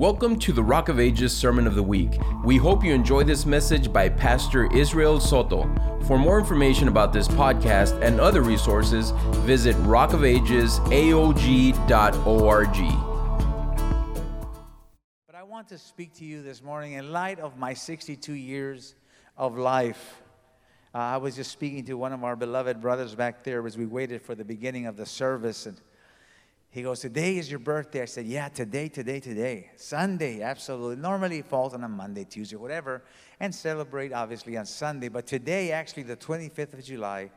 Welcome to the Rock of Ages Sermon of the Week. We hope you enjoy this message by Pastor Israel Soto. For more information about this podcast and other resources, visit rockofagesaog.org. But I want to speak to you this morning in light of my 62 years of life. Uh, I was just speaking to one of our beloved brothers back there as we waited for the beginning of the service, and he goes, Today is your birthday. I said, Yeah, today, today, today. Sunday, absolutely. Normally it falls on a Monday, Tuesday, whatever, and celebrate obviously on Sunday. But today, actually, the 25th of July,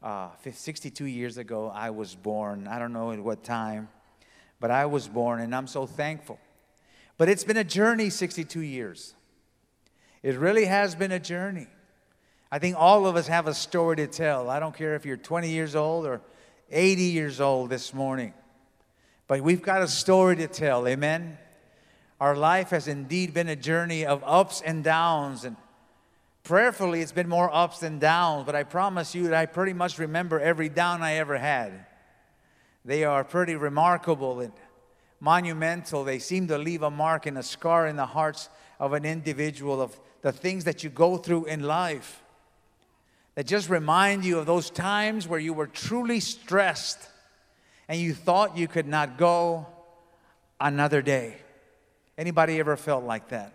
uh, 62 years ago, I was born. I don't know at what time, but I was born, and I'm so thankful. But it's been a journey 62 years. It really has been a journey. I think all of us have a story to tell. I don't care if you're 20 years old or 80 years old this morning. But we've got a story to tell, amen? Our life has indeed been a journey of ups and downs, and prayerfully, it's been more ups than downs, but I promise you that I pretty much remember every down I ever had. They are pretty remarkable and monumental. They seem to leave a mark and a scar in the hearts of an individual of the things that you go through in life that just remind you of those times where you were truly stressed and you thought you could not go another day. Anybody ever felt like that?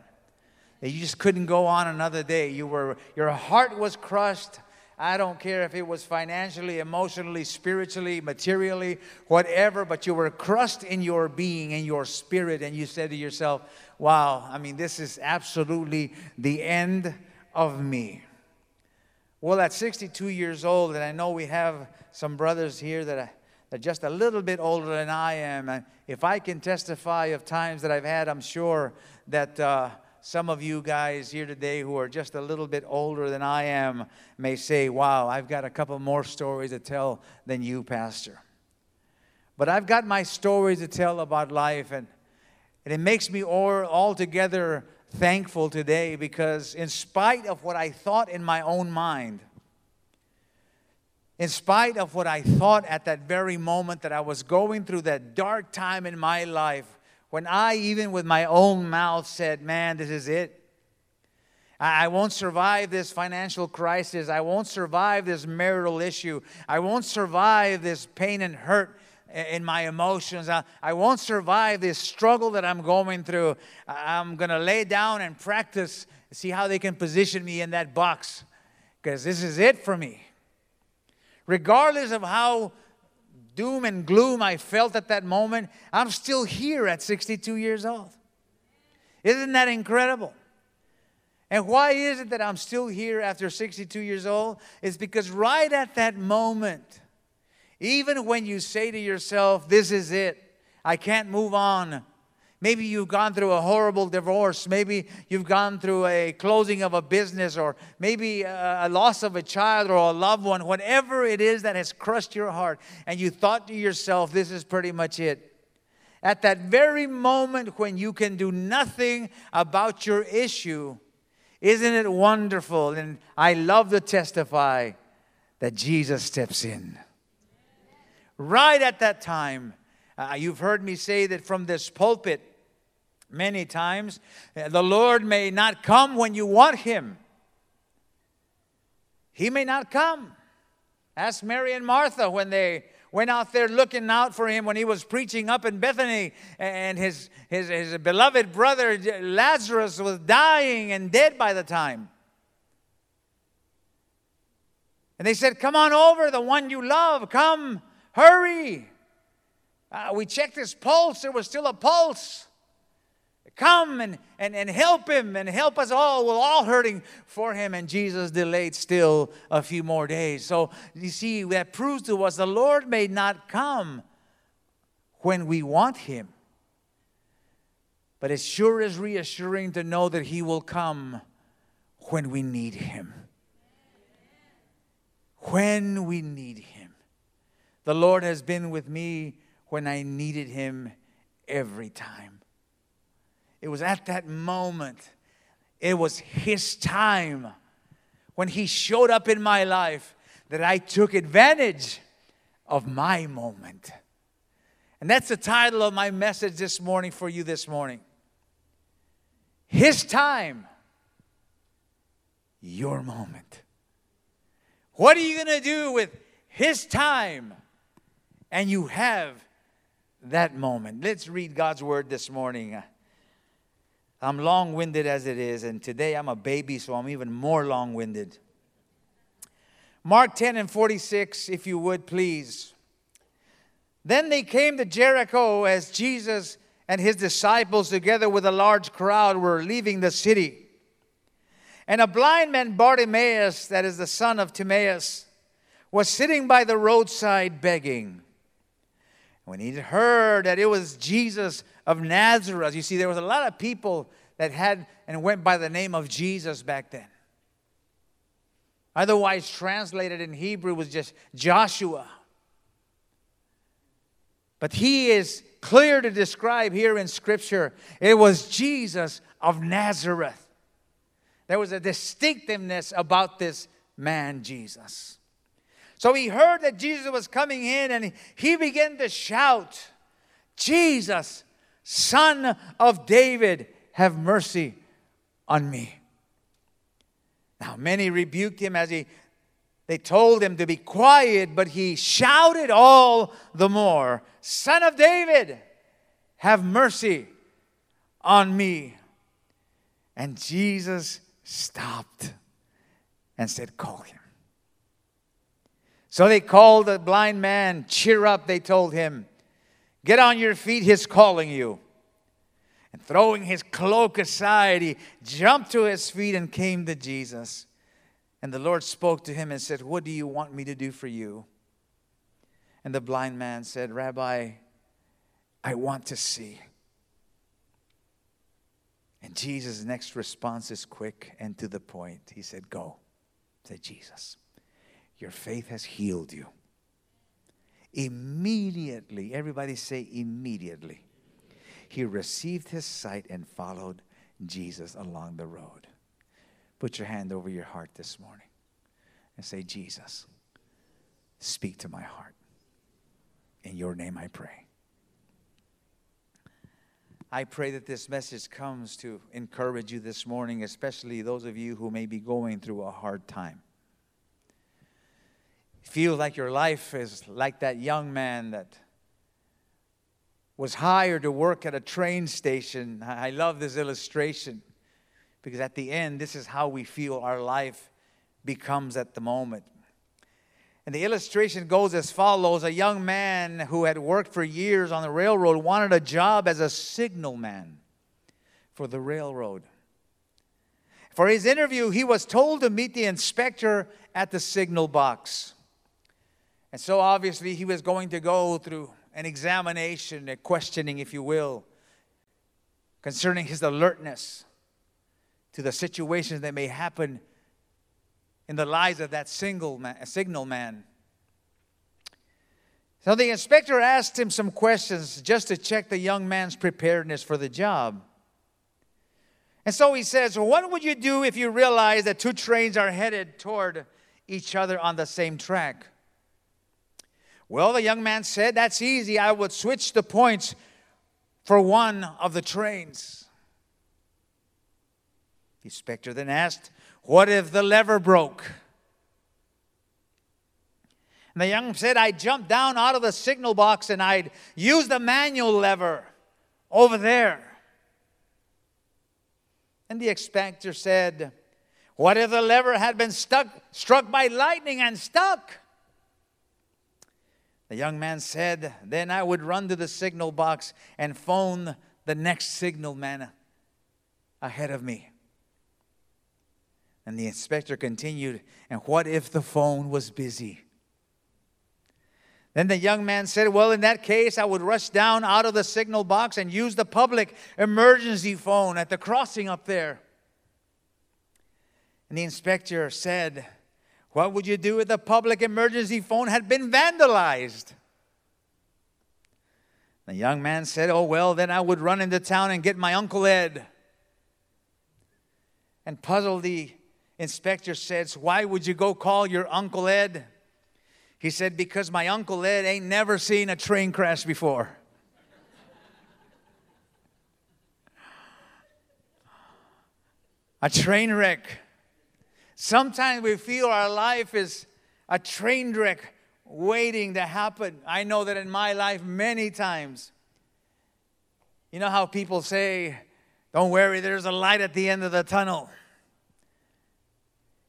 That you just couldn't go on another day. You were your heart was crushed. I don't care if it was financially, emotionally, spiritually, materially, whatever, but you were crushed in your being, in your spirit, and you said to yourself, Wow, I mean, this is absolutely the end of me. Well, at 62 years old, and I know we have some brothers here that are just a little bit older than I am. And if I can testify of times that I've had, I'm sure that uh, some of you guys here today who are just a little bit older than I am may say, Wow, I've got a couple more stories to tell than you, Pastor. But I've got my stories to tell about life, and, and it makes me all, altogether thankful today because, in spite of what I thought in my own mind, in spite of what I thought at that very moment that I was going through that dark time in my life, when I, even with my own mouth, said, Man, this is it. I won't survive this financial crisis. I won't survive this marital issue. I won't survive this pain and hurt in my emotions. I, won't survive this struggle that I'm going through. I'm going to lay down and practice, see how they can position me in that box, because this is it for me regardless of how doom and gloom I felt at that moment, I'm still here at 62 years old. Isn't that incredible? And why is it that I'm still here after 62 years old? It's because right at that moment, even when you say to yourself, This is it, I can't move on, Maybe you've gone through a horrible divorce. Maybe you've gone through a closing of a business, or maybe a loss of a child or a loved one. Whatever it is that has crushed your heart, and you thought to yourself, this is pretty much it. At that very moment when you can do nothing about your issue, isn't it wonderful? And I love to testify that Jesus steps in. Right at that time, uh, you've heard me say that from this pulpit many times. The Lord may not come when you want Him, He may not come. Ask Mary and Martha when they went out there looking out for him when he was preaching up in Bethany, and his, his, his beloved brother Lazarus was dying and dead by the time. And they said, Come on over, the one you love, come, hurry. Uh, we checked his pulse, there was still a pulse. Come and, and, and help him and help us all. We're all hurting for him. And Jesus delayed still a few more days. So you see, that proves to us the Lord may not come when we want him. But it sure is reassuring to know that he will come when we need him. When we need him. The Lord has been with me when I needed him every time. It was at that moment, it was His time when He showed up in my life that I took advantage of my moment. And that's the title of my message this morning for you this morning. His time, your moment. What are you going to do with His time? And you have that moment. Let's read God's word this morning. I'm long winded as it is, and today I'm a baby, so I'm even more long winded. Mark 10 and 46, if you would please. Then they came to Jericho as Jesus and his disciples, together with a large crowd, were leaving the city. And a blind man, Bartimaeus, that is the son of Timaeus, was sitting by the roadside begging. When he heard that it was Jesus of Nazareth, you see, there was a lot of people that had and went by the name of Jesus back then. Otherwise, translated in Hebrew was just Joshua. But he is clear to describe here in Scripture it was Jesus of Nazareth. There was a distinctiveness about this man, Jesus. So he heard that Jesus was coming in and he began to shout, Jesus, son of David, have mercy on me. Now, many rebuked him as he they told him to be quiet, but he shouted all the more, Son of David, have mercy on me. And Jesus stopped and said, Call him. So they called the blind man. Cheer up, they told him. Get on your feet, he's calling you. And throwing his cloak aside, he jumped to his feet and came to Jesus. And the Lord spoke to him and said, What do you want me to do for you? And the blind man said, Rabbi, I want to see. And Jesus' next response is quick and to the point. He said, Go, said Jesus. Your faith has healed you. Immediately, everybody say immediately, he received his sight and followed Jesus along the road. Put your hand over your heart this morning and say, Jesus, speak to my heart. In your name I pray. I pray that this message comes to encourage you this morning, especially those of you who may be going through a hard time. Feel like your life is like that young man that was hired to work at a train station. I love this illustration because at the end, this is how we feel our life becomes at the moment. And the illustration goes as follows A young man who had worked for years on the railroad wanted a job as a signalman for the railroad. For his interview, he was told to meet the inspector at the signal box. And so obviously, he was going to go through an examination, a questioning, if you will, concerning his alertness to the situations that may happen in the lives of that single man, signal man. So the inspector asked him some questions just to check the young man's preparedness for the job. And so he says, What would you do if you realize that two trains are headed toward each other on the same track? Well, the young man said, That's easy. I would switch the points for one of the trains. The inspector then asked, what if the lever broke? And the young man said, I'd jump down out of the signal box and I'd use the manual lever over there. And the inspector said, What if the lever had been stuck, struck by lightning and stuck? The young man said, Then I would run to the signal box and phone the next signal man ahead of me. And the inspector continued, And what if the phone was busy? Then the young man said, Well, in that case, I would rush down out of the signal box and use the public emergency phone at the crossing up there. And the inspector said, What would you do if the public emergency phone had been vandalized? The young man said, Oh, well, then I would run into town and get my Uncle Ed. And puzzled, the inspector says, Why would you go call your Uncle Ed? He said, Because my Uncle Ed ain't never seen a train crash before. a train wreck. Sometimes we feel our life is a train wreck waiting to happen. I know that in my life many times. You know how people say, don't worry, there's a light at the end of the tunnel.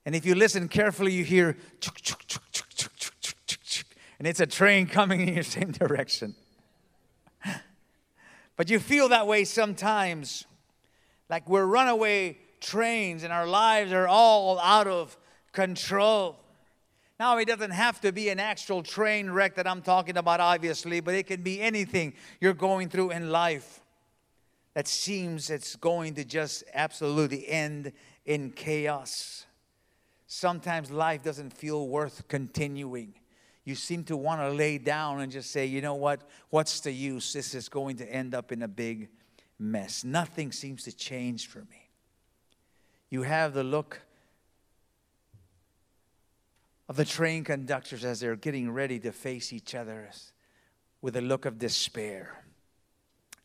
And if you listen carefully, you hear, chuk, chuk, chuk, and it's a train coming in your same direction. but you feel that way sometimes, like we're runaway trains and our lives are all out of control. Now, it doesn't have to be an actual train wreck that I'm talking about, obviously, but it can be anything you're going through in life that seems it's going to just absolutely end in chaos. Sometimes life doesn't feel worth continuing. You seem to want to lay down and just say, you know what? What's the use? This is going to end up in a big mess. Nothing seems to change for me. You have the look of the train conductors as they're getting ready to face each other with a look of despair.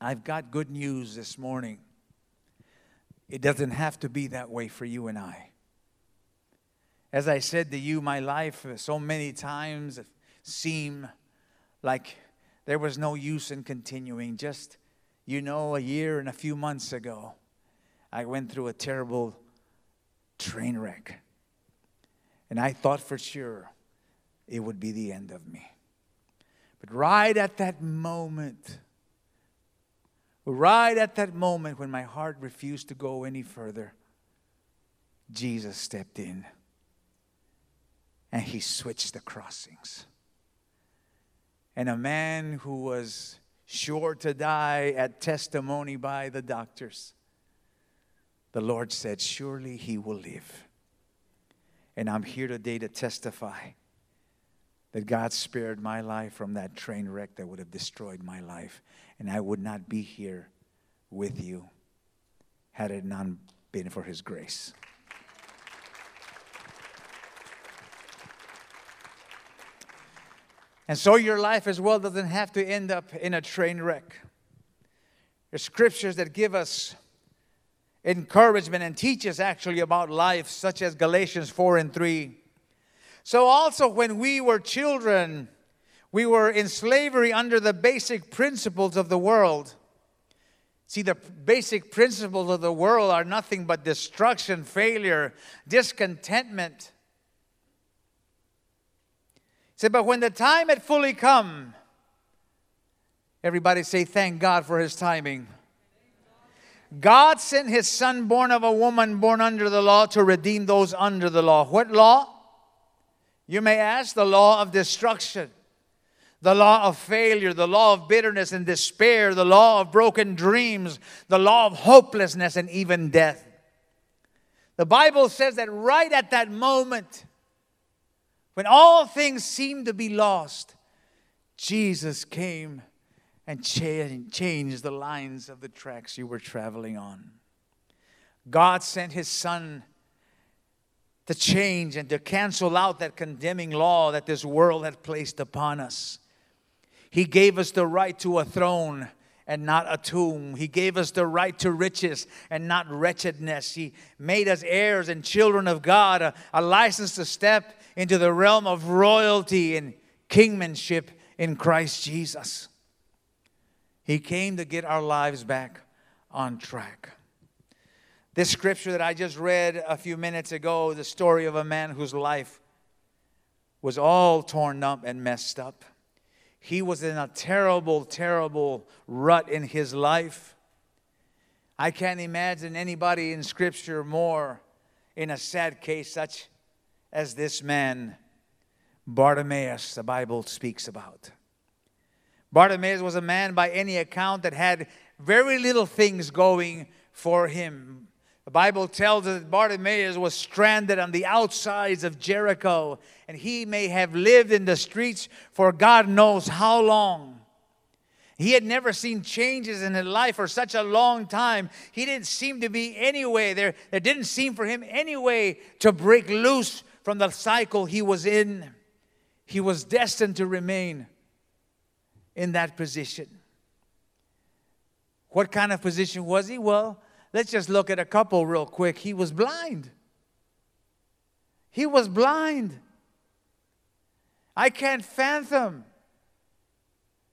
I've got good news this morning. It doesn't have to be that way for you and I. As I said to you, my life so many times seemed like there was no use in continuing. Just, you know, a year and a few months ago, I went through a terrible train wreck. And I thought for sure it would be the end of me. But right at that moment, right at that moment when my heart refused to go any further, Jesus stepped in and he switched the crossings. And a man who was sure to die at testimony by the doctors, the Lord said, Surely he will live. And I'm here today to testify that God spared my life from that train wreck that would have destroyed my life. And I would not be here with you had it not been for His grace. And so your life as well doesn't have to end up in a train wreck. There's scriptures that give us encouragement and teach us actually about life, such as Galatians 4 and 3. So, also, when we were children, we were in slavery under the basic principles of the world. See, the basic principles of the world are nothing but destruction, failure, discontentment. He said, but when the time had fully come, everybody say, Thank God for his timing. God sent his son, born of a woman, born under the law, to redeem those under the law. What law? You may ask, the law of destruction, the law of failure, the law of bitterness and despair, the law of broken dreams, the law of hopelessness and even death. The Bible says that right at that moment, when all things seemed to be lost, Jesus came and change the lines of the tracks you were traveling on. God sent His Son to change and to cancel out that condemning law that this world had placed upon us. He gave us the right to a throne and not a tomb. He gave us the right to riches and not wretchedness. He made us heirs and children of God, a, a license to step into the realm of royalty and kingmanship in Christ Jesus. He came to get our lives back on track. This scripture that I just read a few minutes ago, the story of a man whose life was all torn up and messed up. He was in a terrible, terrible rut in his life. I can't imagine anybody in scripture more in a sad case such as this man, Bartimaeus, the Bible speaks about. Bartimaeus was a man by any account that had very little things going for him. The Bible tells us that Bartimaeus was stranded on the outsides of Jericho, and he may have lived in the streets for God knows how long. He had never seen changes in his life for such a long time. He didn't seem to be anyway. There, there didn't seem for him any way to break loose from the cycle he was in. He was destined to remain in that position. What kind of position was he? Well, let's just look at a couple real quick. He was blind. He was blind. I can't fathom.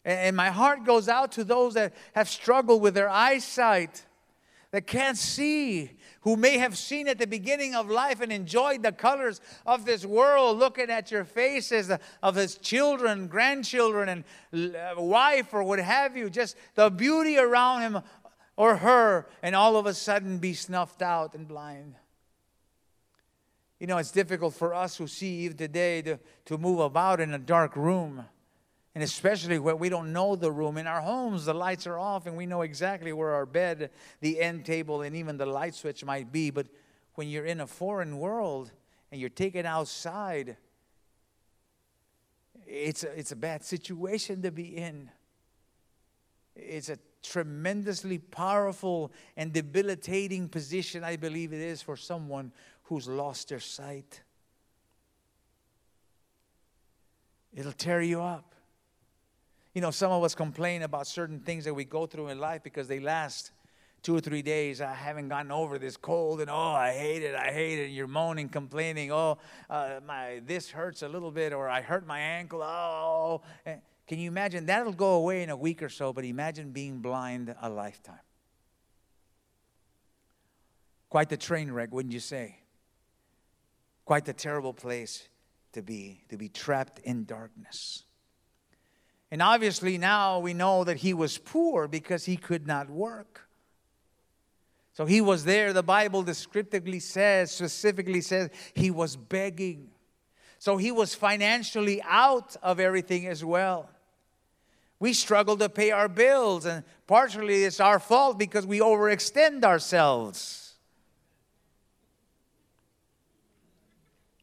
And my heart goes out to those that have struggled with their eyesight, that can't see, who may have seen at the beginning of life and enjoyed the colors of this world, looking at your faces of his children, grandchildren, and uh, wife, or what have you, just the beauty around him or her, and all of a sudden be snuffed out and blind. You know, it's difficult for us who see Eve today to, to move about in a dark room. And especially when we don't know the room. In our homes, the lights are off and we know exactly where our bed, the end table, and even the light switch might be. But when you're in a foreign world and you're taken outside, it's a, it's a bad situation to be in. It's a tremendously powerful and debilitating position, I believe it is, for someone who's lost their sight. It'll tear you up. You know, some of us complain about certain things that we go through in life because they last two or three days. I haven't gotten over this cold, and oh, I hate it, I hate it. You're moaning, complaining, oh, uh, my this hurts a little bit, or I hurt my ankle. Oh, can you imagine? That'll go away in a week or so, but imagine being blind a lifetime. Quite the train wreck, wouldn't you say? Quite the terrible place to be, to be trapped in darkness. And obviously, now we know that he was poor because he could not work. So he was there. The Bible descriptively says, specifically says, he was begging. So he was financially out of everything as well. We struggle to pay our bills, and partially it's our fault because we overextend ourselves.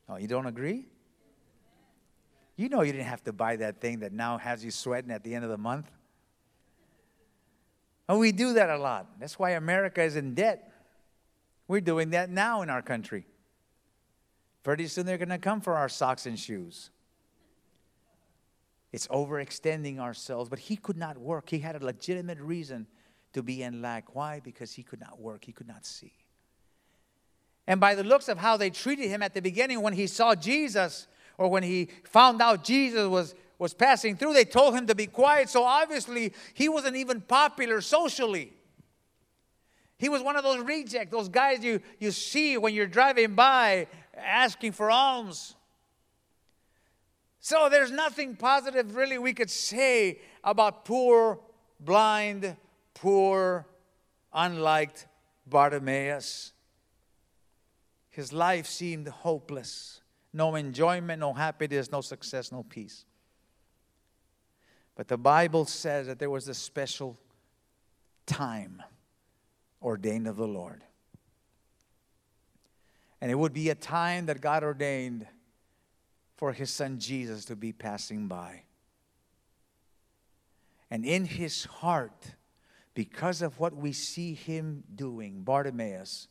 Oh, you don't agree? You know you didn't have to buy that thing that now has you sweating at the end of the month. And we do that a lot. That's why America is in debt. We're doing that now in our country. Pretty soon they're going to come for our socks and shoes. It's overextending ourselves. But he could not work. He had a legitimate reason to be in lack. Why? Because he could not work, he could not see. And by the looks of how they treated him at the beginning, when he saw Jesus, or when he found out Jesus was, was passing through, they told him to be quiet. So obviously, he wasn't even popular socially. He was one of those rejects, those guys you, you see when you're driving by asking for alms. So there's nothing positive really we could say about poor, blind, poor, unliked Bartimaeus. His life seemed hopeless. No enjoyment, no happiness, no success, no peace. But the Bible says that there was a special time ordained of the Lord. And it would be a time that God ordained for his son Jesus to be passing by. And in his heart, because of what we see him doing, Bartimaeus,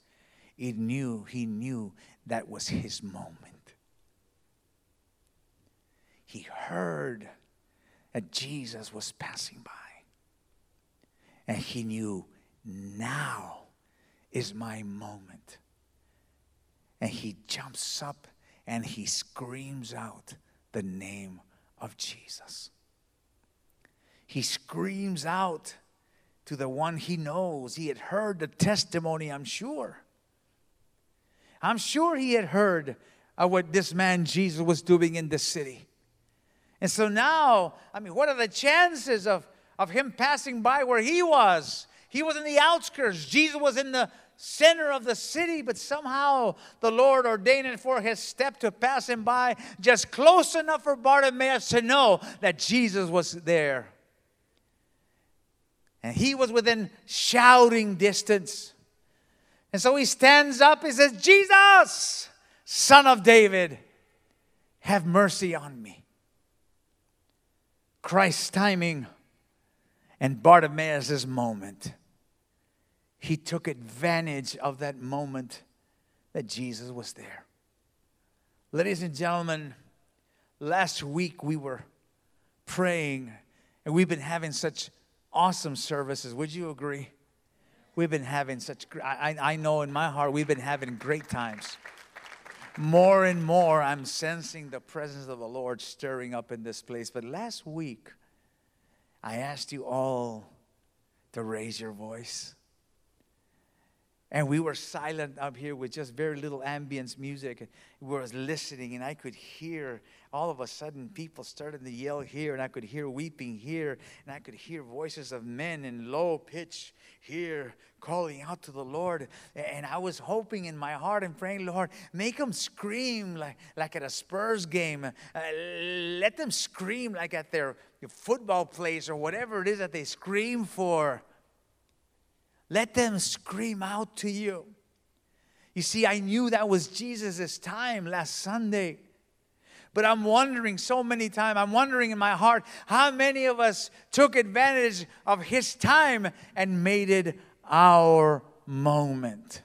he knew, he knew that was his moment. He heard that Jesus was passing by. And he knew, now is my moment. And he jumps up and he screams out the name of Jesus. He screams out to the one he knows. He had heard the testimony, I'm sure. I'm sure he had heard of what this man Jesus was doing in the city. And so now, I mean, what are the chances of, of him passing by where he was? He was in the outskirts, Jesus was in the center of the city, but somehow the Lord ordained it for his step to pass him by just close enough for Bartimaeus to know that Jesus was there. And he was within shouting distance. And so he stands up, he says, Jesus, son of David, have mercy on me. Christ's timing and Bartimaeus' moment he took advantage of that moment that Jesus was there. Ladies and gentlemen, last week we were praying and we've been having such awesome services. Would you agree? we've been having such, I, I know in my heart, we've been having great times. More and more, I'm sensing the presence of the Lord stirring up in this place. But last week, I asked you all to raise your voice. And we were silent up here with just very little ambience music. We were listening, and I could hear all of a sudden people started to yell here, and I could hear weeping here, and I could hear voices of men in low pitch here calling out to the Lord. And I was hoping in my heart and praying, Lord, make them scream like, like at a Spurs game. Uh, let them scream like at their football place or whatever it is that they scream for. Let them scream out to you. You see, I knew that was Jesus' time last Sunday. But I'm wondering so many times, I'm wondering in my heart, how many of us took advantage of his time and made it our moment?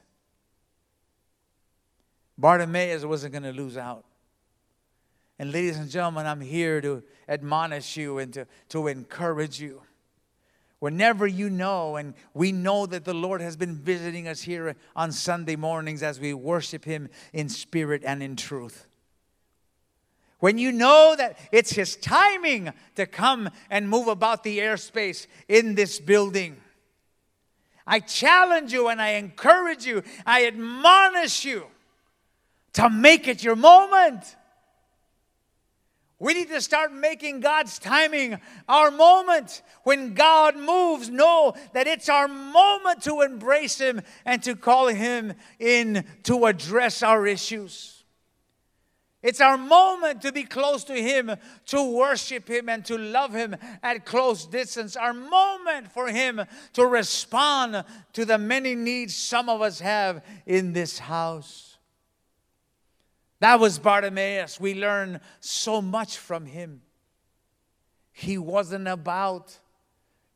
Bartimaeus wasn't going to lose out. And ladies and gentlemen, I'm here to admonish you and to, to encourage you. Whenever you know, and we know that the Lord has been visiting us here on Sunday mornings as we worship Him in spirit and in truth. When you know that it's His timing to come and move about the airspace in this building. I challenge you and I encourage you, I admonish you to make it your moment. We need to start making God's timing our moment. When God moves, know that it's our moment to embrace Him and to call Him in to address our issues. It's our moment to be close to Him, to worship Him, and to love Him at close distance. Our moment for Him to respond to the many needs some of us have in this house. That was Bartimaeus. We learn so much from him. He wasn't about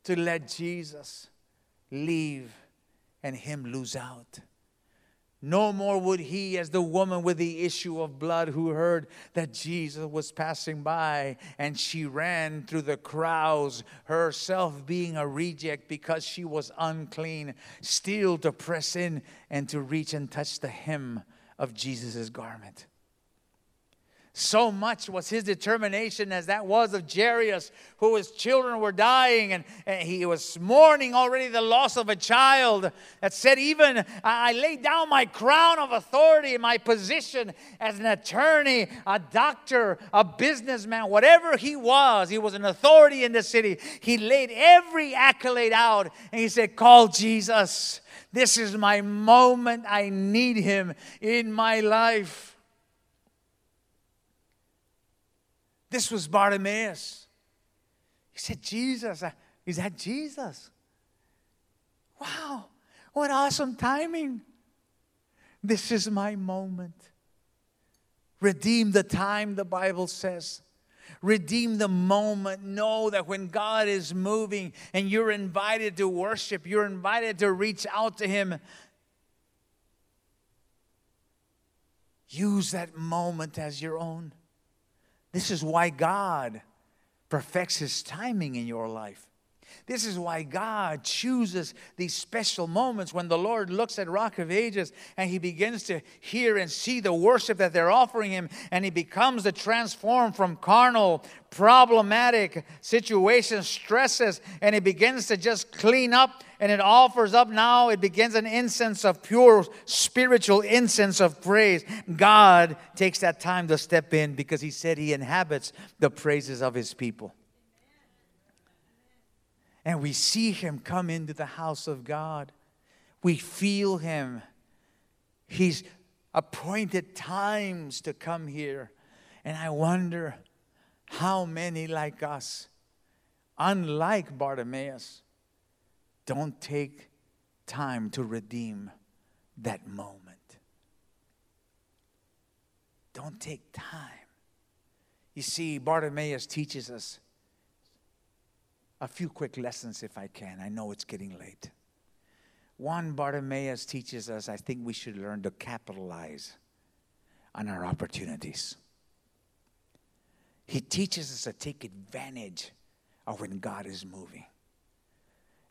to let Jesus leave and him lose out. No more would he, as the woman with the issue of blood who heard that Jesus was passing by and she ran through the crowds, herself being a reject because she was unclean, still to press in and to reach and touch the hem of Jesus' garment. So much was his determination as that was of Jairus, who his children were dying, and, and, he was mourning already the loss of a child. That said, even I laid down my crown of authority, my position as an attorney, a doctor, a businessman, whatever he was, he was an authority in the city. He laid every accolade out, and he said, Call Jesus. This is my moment. I need him in my life. This was Bartimaeus. He said, Jesus. Is that Jesus? Wow, what awesome timing. This is my moment. Redeem the time, the Bible says. Redeem the moment. Know that when God is moving and you're invited to worship, you're invited to reach out to Him. Use that moment as your own. This is why God perfects His timing in your life. This is why God chooses these special moments when the Lord looks at Rock of Ages and he begins to hear and see the worship that they're offering him, and he becomes to transform from carnal, problematic situations, stresses, and he begins to just clean up and it offers up now, it begins an incense of pure spiritual incense of praise. God takes that time to step in because he said he inhabits the praises of his people and we see him come into the house of God. We feel him. He's appointed times to come here. And I wonder how many like us, unlike Bartimaeus, don't take time to redeem that moment. Don't take time. You see, Bartimaeus teaches us a few quick lessons if I can. I know it's getting late. One, Bartimaeus teaches us I think we should learn to capitalize on our opportunities. He teaches us to take advantage of when God is moving.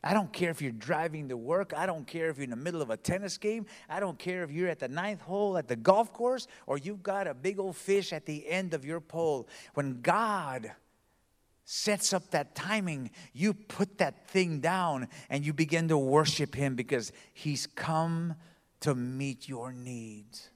I don't care if you're driving to work. I don't care if you're in the middle of a tennis game. I don't care if you're at the ninth hole at the golf course or you've got a big old fish at the end of your pole. When God sets up that timing, you put that thing down and you begin to worship Him because He's come to meet your needs.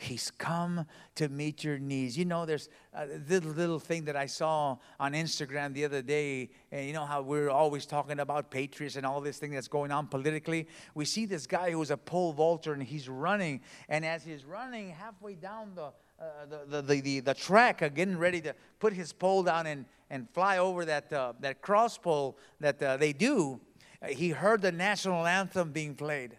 He's come to meet your needs. You know, there's a little, little thing that I saw on Instagram the other day, and you know how we're always talking about patriots and all this thing that's going on politically. We see this guy who's a pole vaulter and he's running, and as he's running halfway down the, uh, the, the, the, the, track, uh, getting ready to put his pole down and, and fly over that, uh, that cross pole that uh, they do, uh, he heard the national anthem being played.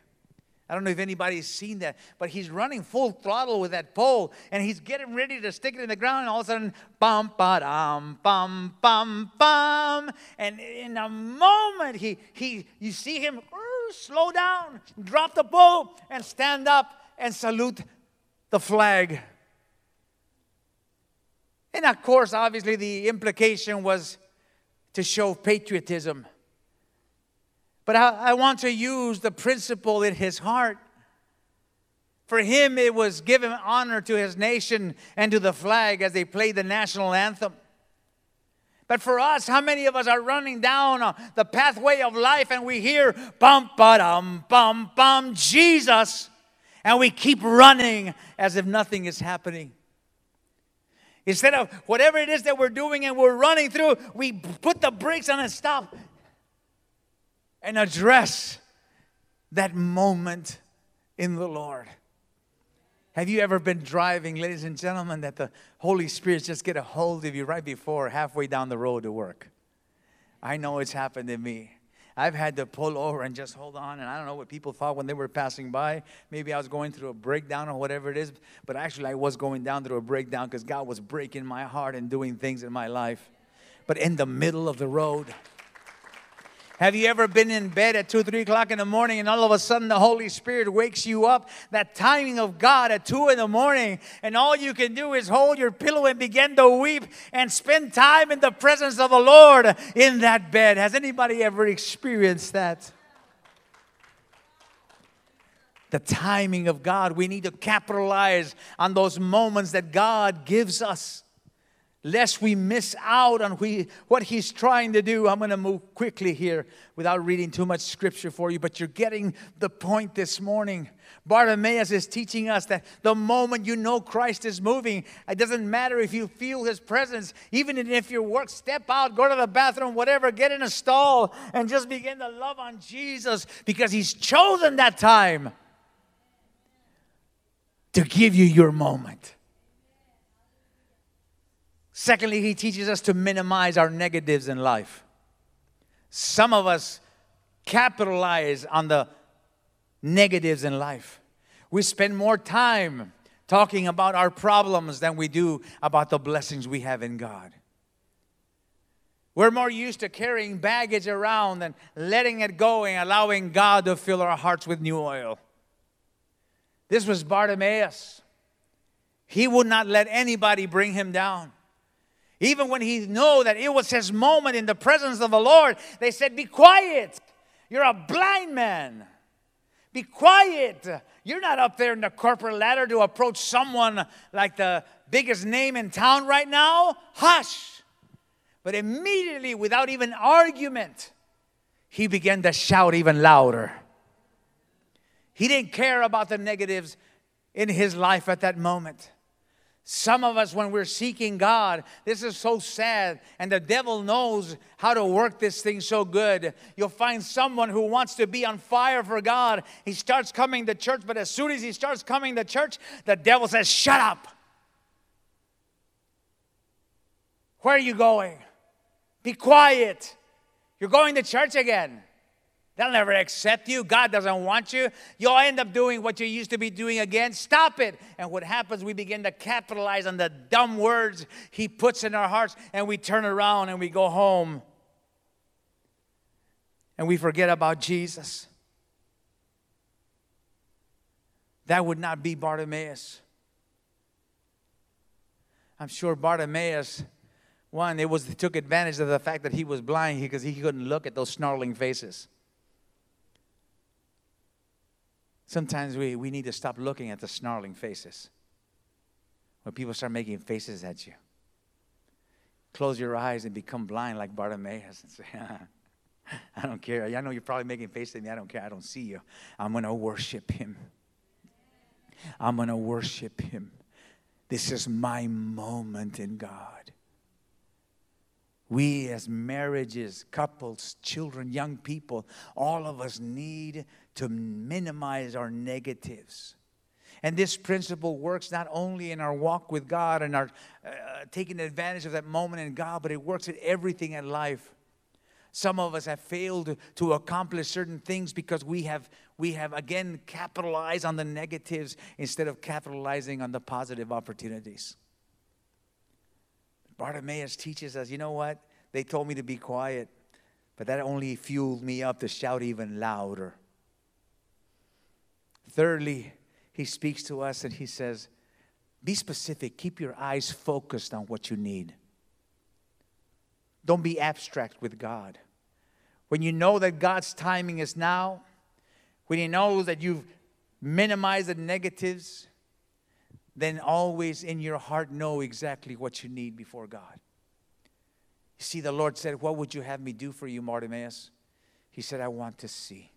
I don't know if anybody's seen that, but he's running full throttle with that pole and he's getting ready to stick it in the ground, and all of a sudden, bum, ba, dum, bum, bum, bum. And in a moment, he, he, you see him slow down, drop the pole, and stand up and salute the flag. And of course, obviously, the implication was to show patriotism. But I, I want to use the principle in his heart. For him, it was giving honor to his nation and to the flag as they played the national anthem. But for us, how many of us are running down uh, the pathway of life and we hear bum ba dum bum bum Jesus, and we keep running as if nothing is happening? Instead of whatever it is that we're doing and we're running through, we put the brakes on and stop and address that moment in the Lord. Have you ever been driving, ladies and gentlemen, that the Holy Spirit just get a hold of you right before halfway down the road to work? I know it's happened to me. I've had to pull over and just hold on, and I don't know what people thought when they were passing by. Maybe I was going through a breakdown or whatever it is, but actually I was going down through a breakdown because God was breaking my heart and doing things in my life. But in the middle of the road, have you ever been in bed at 2, 3 o'clock in the morning and all of a sudden the Holy Spirit wakes you up? That timing of God at 2 in the morning, and all you can do is hold your pillow and begin to weep and spend time in the presence of the Lord in that bed. Has anybody ever experienced that? the timing of God. We need to capitalize on those moments that God gives us lest we miss out on we, what he's trying to do. I'm going to move quickly here without reading too much scripture for you, but you're getting the point this morning. Bartimaeus is teaching us that the moment you know Christ is moving, it doesn't matter if you feel his presence, even if you work, step out, go to the bathroom, whatever, get in a stall, and just begin to love on Jesus because he's chosen that time to give you your moment. Secondly, he teaches us to minimize our negatives in life. Some of us capitalize on the negatives in life. We spend more time talking about our problems than we do about the blessings we have in God. We're more used to carrying baggage around and letting it go and allowing God to fill our hearts with new oil. This was Bartimaeus. He would not let anybody bring him down. Even when he knew that it was his moment in the presence of the Lord, they said, Be quiet. You're a blind man. Be quiet. You're not up there in the corporate ladder to approach someone like the biggest name in town right now. Hush. But immediately, without even argument, he began to shout even louder. He didn't care about the negatives in his life at that moment. Some of us, when we're seeking God, this is so sad, and the devil knows how to work this thing so good. You'll find someone who wants to be on fire for God. He starts coming to church, but as soon as he starts coming to church, the devil says, Shut up. Where are you going? Be quiet. You're going to church again. They'll never accept you. God doesn't want you. You'll end up doing what you used to be doing again. Stop it. And what happens, we begin to capitalize on the dumb words He puts in our hearts, and we turn around and we go home. And we forget about Jesus. That would not be Bartimaeus. I'm sure Bartimaeus One, it was took advantage of the fact that he was blind because he couldn't look at those snarling faces. Sometimes we, we need to stop looking at the snarling faces. When people start making faces at you, close your eyes and become blind like Bartimaeus and say, I don't care. I know you're probably making faces at me. I don't care. I don't see you. I'm going to worship him. I'm going to worship him. This is my moment in God. We, as marriages, couples, children, young people, all of us need to minimize our negatives. And this principle works not only in our walk with God and our uh, taking advantage of that moment in God, but it works in everything in life. Some of us have failed to accomplish certain things because we have, we have again capitalized on the negatives instead of capitalizing on the positive opportunities. Bartimaeus teaches us you know what? They told me to be quiet, but that only fueled me up to shout even louder. Thirdly, he speaks to us and he says, Be specific, keep your eyes focused on what you need. Don't be abstract with God. When you know that God's timing is now, when you know that you've minimized the negatives, then always in your heart know exactly what you need before God. You see, the Lord said, What would you have me do for you, Bartimaeus? He said, I want to see.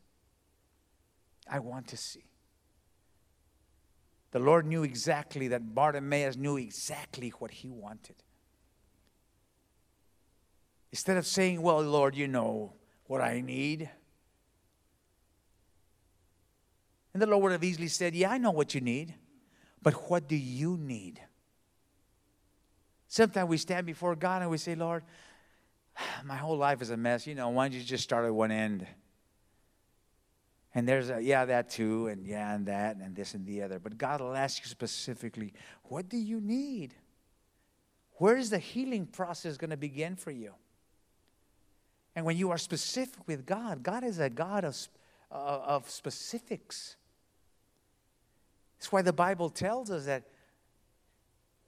I want to see. The Lord knew exactly that Bartimaeus knew exactly what he wanted. Instead of saying, Well, Lord, you know what I need. And the Lord would have easily said, Yeah, I know what you need, but what do you need? Sometimes we stand before God and we say, Lord, my whole life is a mess. You know, why don't you just start at one end? And there's a, yeah, that too, and yeah, and that, and this and the other. But God will ask you specifically, what do you need? Where is the healing process going to begin for you? And when you are specific with God, God is a God of, uh, of specifics. That's why the Bible tells us that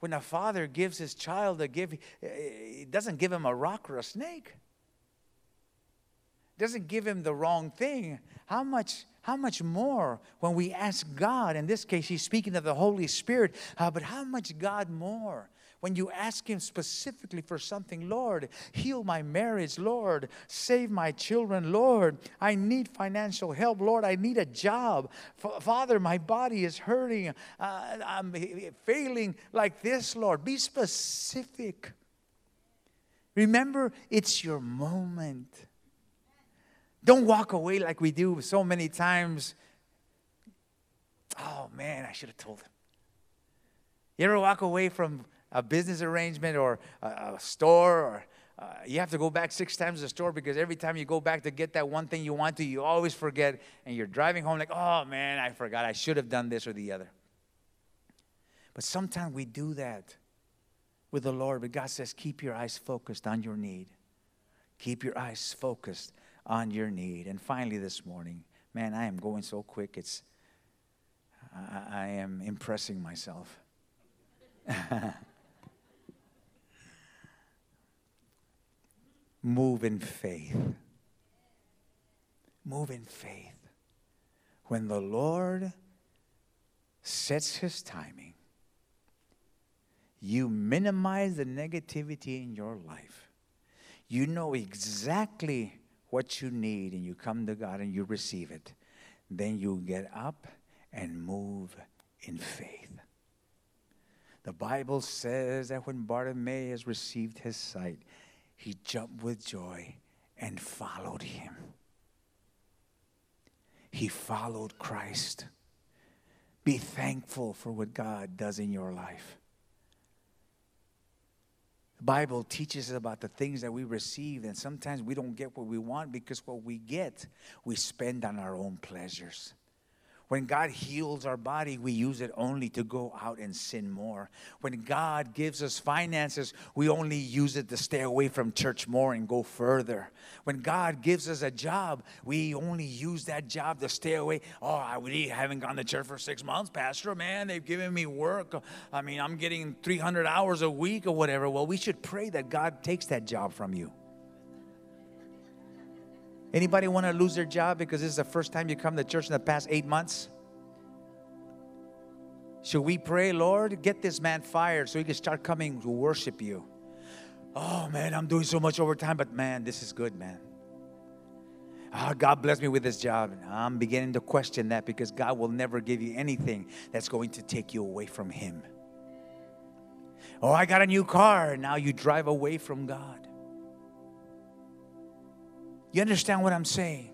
when a father gives his child a gift, he doesn't give him a rock or a snake doesn't give him the wrong thing, how much, how much more when we ask God, in this case, he's speaking of the Holy Spirit, uh, but how much God more? When you ask Him specifically for something, Lord, heal my marriage, Lord, save my children, Lord, I need financial help, Lord, I need a job. F- Father, my body is hurting, uh, I'm failing like this, Lord. Be specific. Remember, it's your moment. Don't walk away like we do so many times. Oh man, I should have told him. You ever walk away from a business arrangement or a, a store or uh, you have to go back six times to the store because every time you go back to get that one thing you want to, you always forget, and you're driving home like, oh man, I forgot. I should have done this or the other. But sometimes we do that with the Lord, but God says, keep your eyes focused on your need. Keep your eyes focused on your need. And finally, this morning, man, I am going so quick. It's I, I am impressing myself. Move in faith. Move in faith. When the Lord sets his timing, you minimize the negativity in your life. You know exactly what you need and you come to God and you receive it, then you get up and move in faith. The Bible says that when Bartimaeus received his sight, he jumped with joy and followed him. He followed Christ. Be thankful for what God does in your life. Bible teaches us about the things that we receive, and sometimes we don't get what we want because what we get, we spend on our own pleasures. When God heals our body, we use it only to go out and sin more. When God gives us finances, we only use it to stay away from church more and go further. When God gives us a job, we only use that job to stay away. Oh, I really haven't gone to church for six months, Pastor. Man, they've given me work. I mean, I'm getting 300 hours a week or whatever. Well, we should pray that God takes that job from you. Anybody want to lose their job because this is the first time you come to church in the past eight months? Should we pray, Lord, get this man fired so he can start coming to worship you? Oh man, I'm doing so much overtime, but man, this is good, man. Oh, God bless me with this job. I'm beginning to question that because God will never give you anything that's going to take you away from Him. Oh, I got a new car. Now you drive away from God. You understand what I'm saying?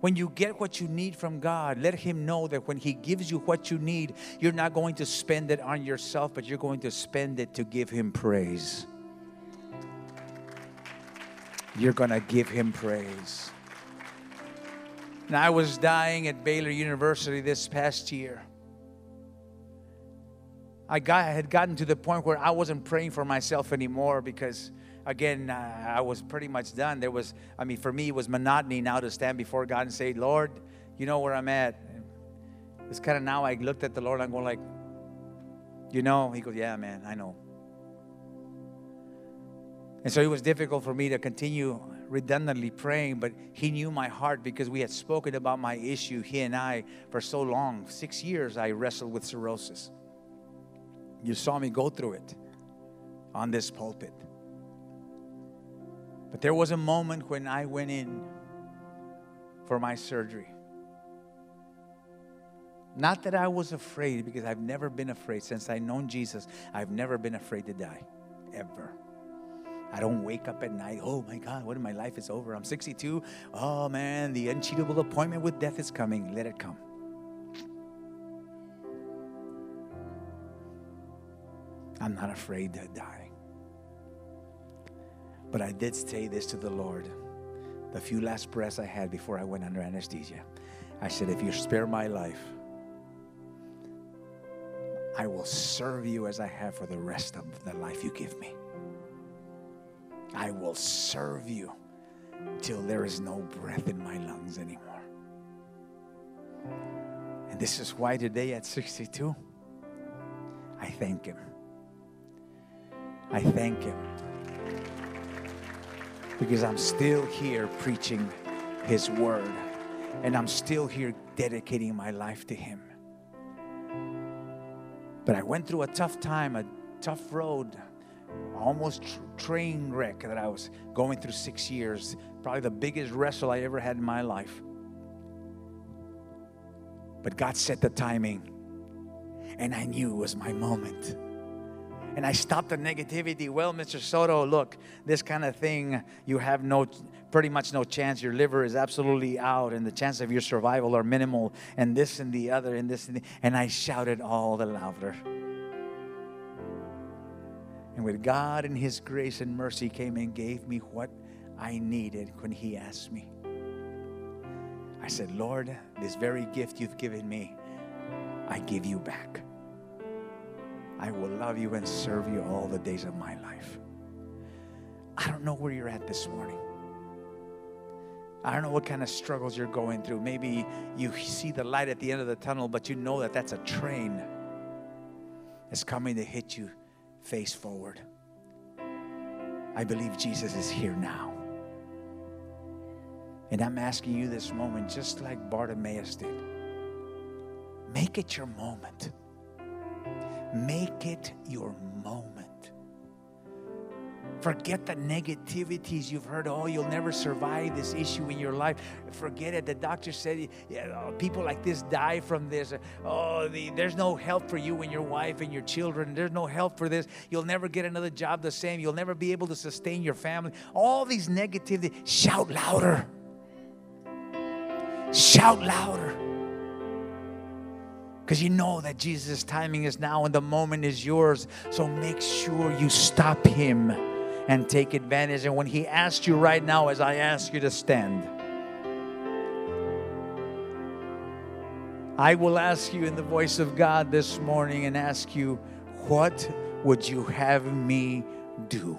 When you get what you need from God, let Him know that when He gives you what you need, you're not going to spend it on yourself, but you're going to spend it to give Him praise. You're going to give Him praise. And I was dying at Baylor University this past year. I, got, I had gotten to the point where I wasn't praying for myself anymore because again, uh, I was pretty much done. There was, I mean, for me, it was monotony now to stand before God and say, Lord, you know where I'm at. It's kind of now I looked at the Lord and I'm going like, you know? He goes, yeah, man, I know. And so it was difficult for me to continue redundantly praying, but he knew my heart because we had spoken about my issue, he and I, for so long. Six years I wrestled with cirrhosis. You saw me go through it on this pulpit. But there was a moment when I went in for my surgery. Not that I was afraid, because I've never been afraid. Since I've known Jesus, I've never been afraid to die, ever. I don't wake up at night, oh my God, what if my life is over? I'm 62. Oh man, the uncheatable appointment with death is coming. Let it come. I'm not afraid to die. But I did say this to the Lord the few last breaths I had before I went under anesthesia. I said, If you spare my life, I will serve you as I have for the rest of the life you give me. I will serve you till there is no breath in my lungs anymore. And this is why today at 62, I thank Him. I thank Him because I'm still here preaching His word and I'm still here dedicating my life to Him. But I went through a tough time, a tough road, almost train wreck that I was going through six years, probably the biggest wrestle I ever had in my life. But God set the timing, and I knew it was my moment and I stopped the negativity. Well, Mr. Soto, look, this kind of thing, you have no, pretty much no chance. Your liver is absolutely out, and the chance of your survival are minimal, and this and the other, and this and the, and I shouted all the louder. And with God and His grace and mercy came and gave me what I needed when He asked me. I said, Lord, this very gift you've given me, I give you back. I will love you and serve you all the days of my life. I don't know where you're at this morning. I don't know what kind of struggles you're going through. Maybe you see the light at the end of the tunnel, but you know that that's a train that's coming to hit you face forward. I believe Jesus is here now. And I'm asking you this moment, just like Bartimaeus did, make it your moment. Make it your moment. Forget the negativities you've heard. Oh, you'll never survive this issue in your life. Forget it. The doctor said yeah, people like this die from this. Oh, the, there's no help for you and your wife and your children. There's no help for this. You'll never get another job the same. You'll never be able to sustain your family. All these negativity. Shout louder. Shout louder. Because you know that Jesus' timing is now and the moment is yours. So make sure you stop him and take advantage. And when he asks you right now, as I ask you to stand, I will ask you in the voice of God this morning and ask you, what would you have me do?